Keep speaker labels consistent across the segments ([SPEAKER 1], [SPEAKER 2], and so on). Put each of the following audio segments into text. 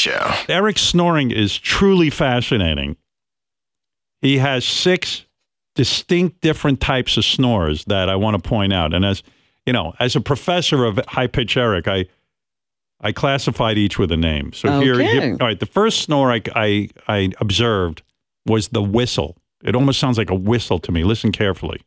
[SPEAKER 1] Show.
[SPEAKER 2] Erik's snoring is truly fascinating. He has six distinct different types of snores that I want to point out. And as you know, as a professor of high pitch Erik, I I classified each with a name. So here, here- all right, the first snore I, I I observed was the whistle. It almost sounds like a whistle to me. Listen carefully.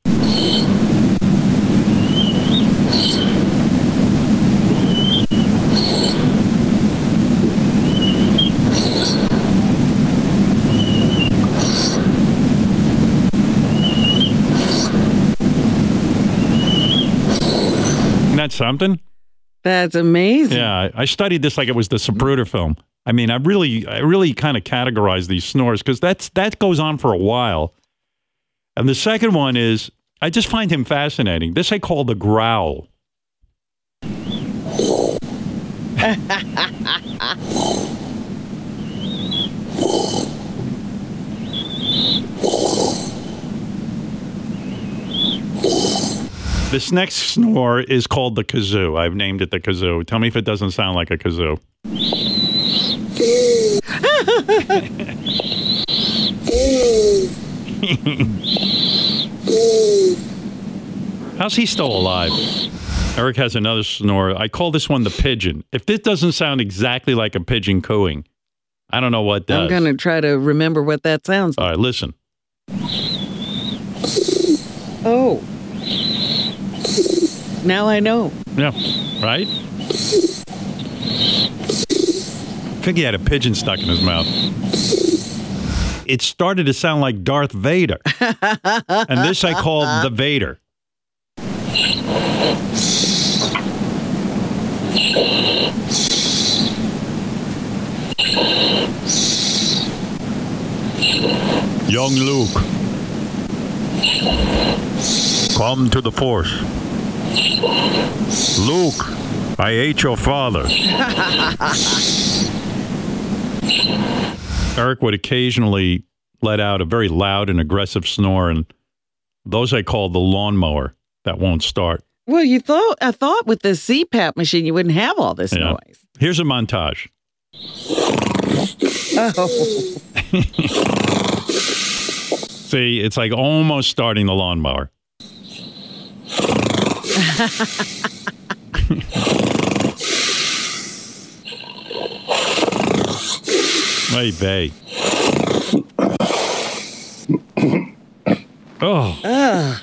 [SPEAKER 2] That something?
[SPEAKER 3] That's amazing.
[SPEAKER 2] Yeah, I- studied this like it was the Zapruder film. I mean, I really, I really kind of categorize these snores because that's that goes on for a while. And the second one is, I just find him fascinating. This I call the growl. This next snore is called the kazoo. I've named it the kazoo. Tell me if it doesn't sound like a kazoo. How's he still alive? Erik has another snore. I call this one the pigeon. If this doesn't sound exactly like a pigeon cooing, I don't know what does.
[SPEAKER 3] I'm going to try to remember what that sounds like.
[SPEAKER 2] All right, listen.
[SPEAKER 3] Oh. Now I know.
[SPEAKER 2] Yeah, right? I think he had a pigeon stuck in his mouth. It started to sound like Darth Vader. and this I call the Vader. Young Luke, come to the Force. Luke, I ate your father. Erik would occasionally let out a very loud and aggressive snore, and those I call the lawnmower that won't start.
[SPEAKER 3] Well, you thought I thought with the CPAP machine you wouldn't have all this
[SPEAKER 2] Yeah.
[SPEAKER 3] noise.
[SPEAKER 2] Here's a montage.
[SPEAKER 3] Oh.
[SPEAKER 2] See, it's like almost starting the lawnmower. Hey, Bay. Oh. Ah.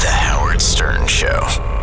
[SPEAKER 1] The Howard Stern Show.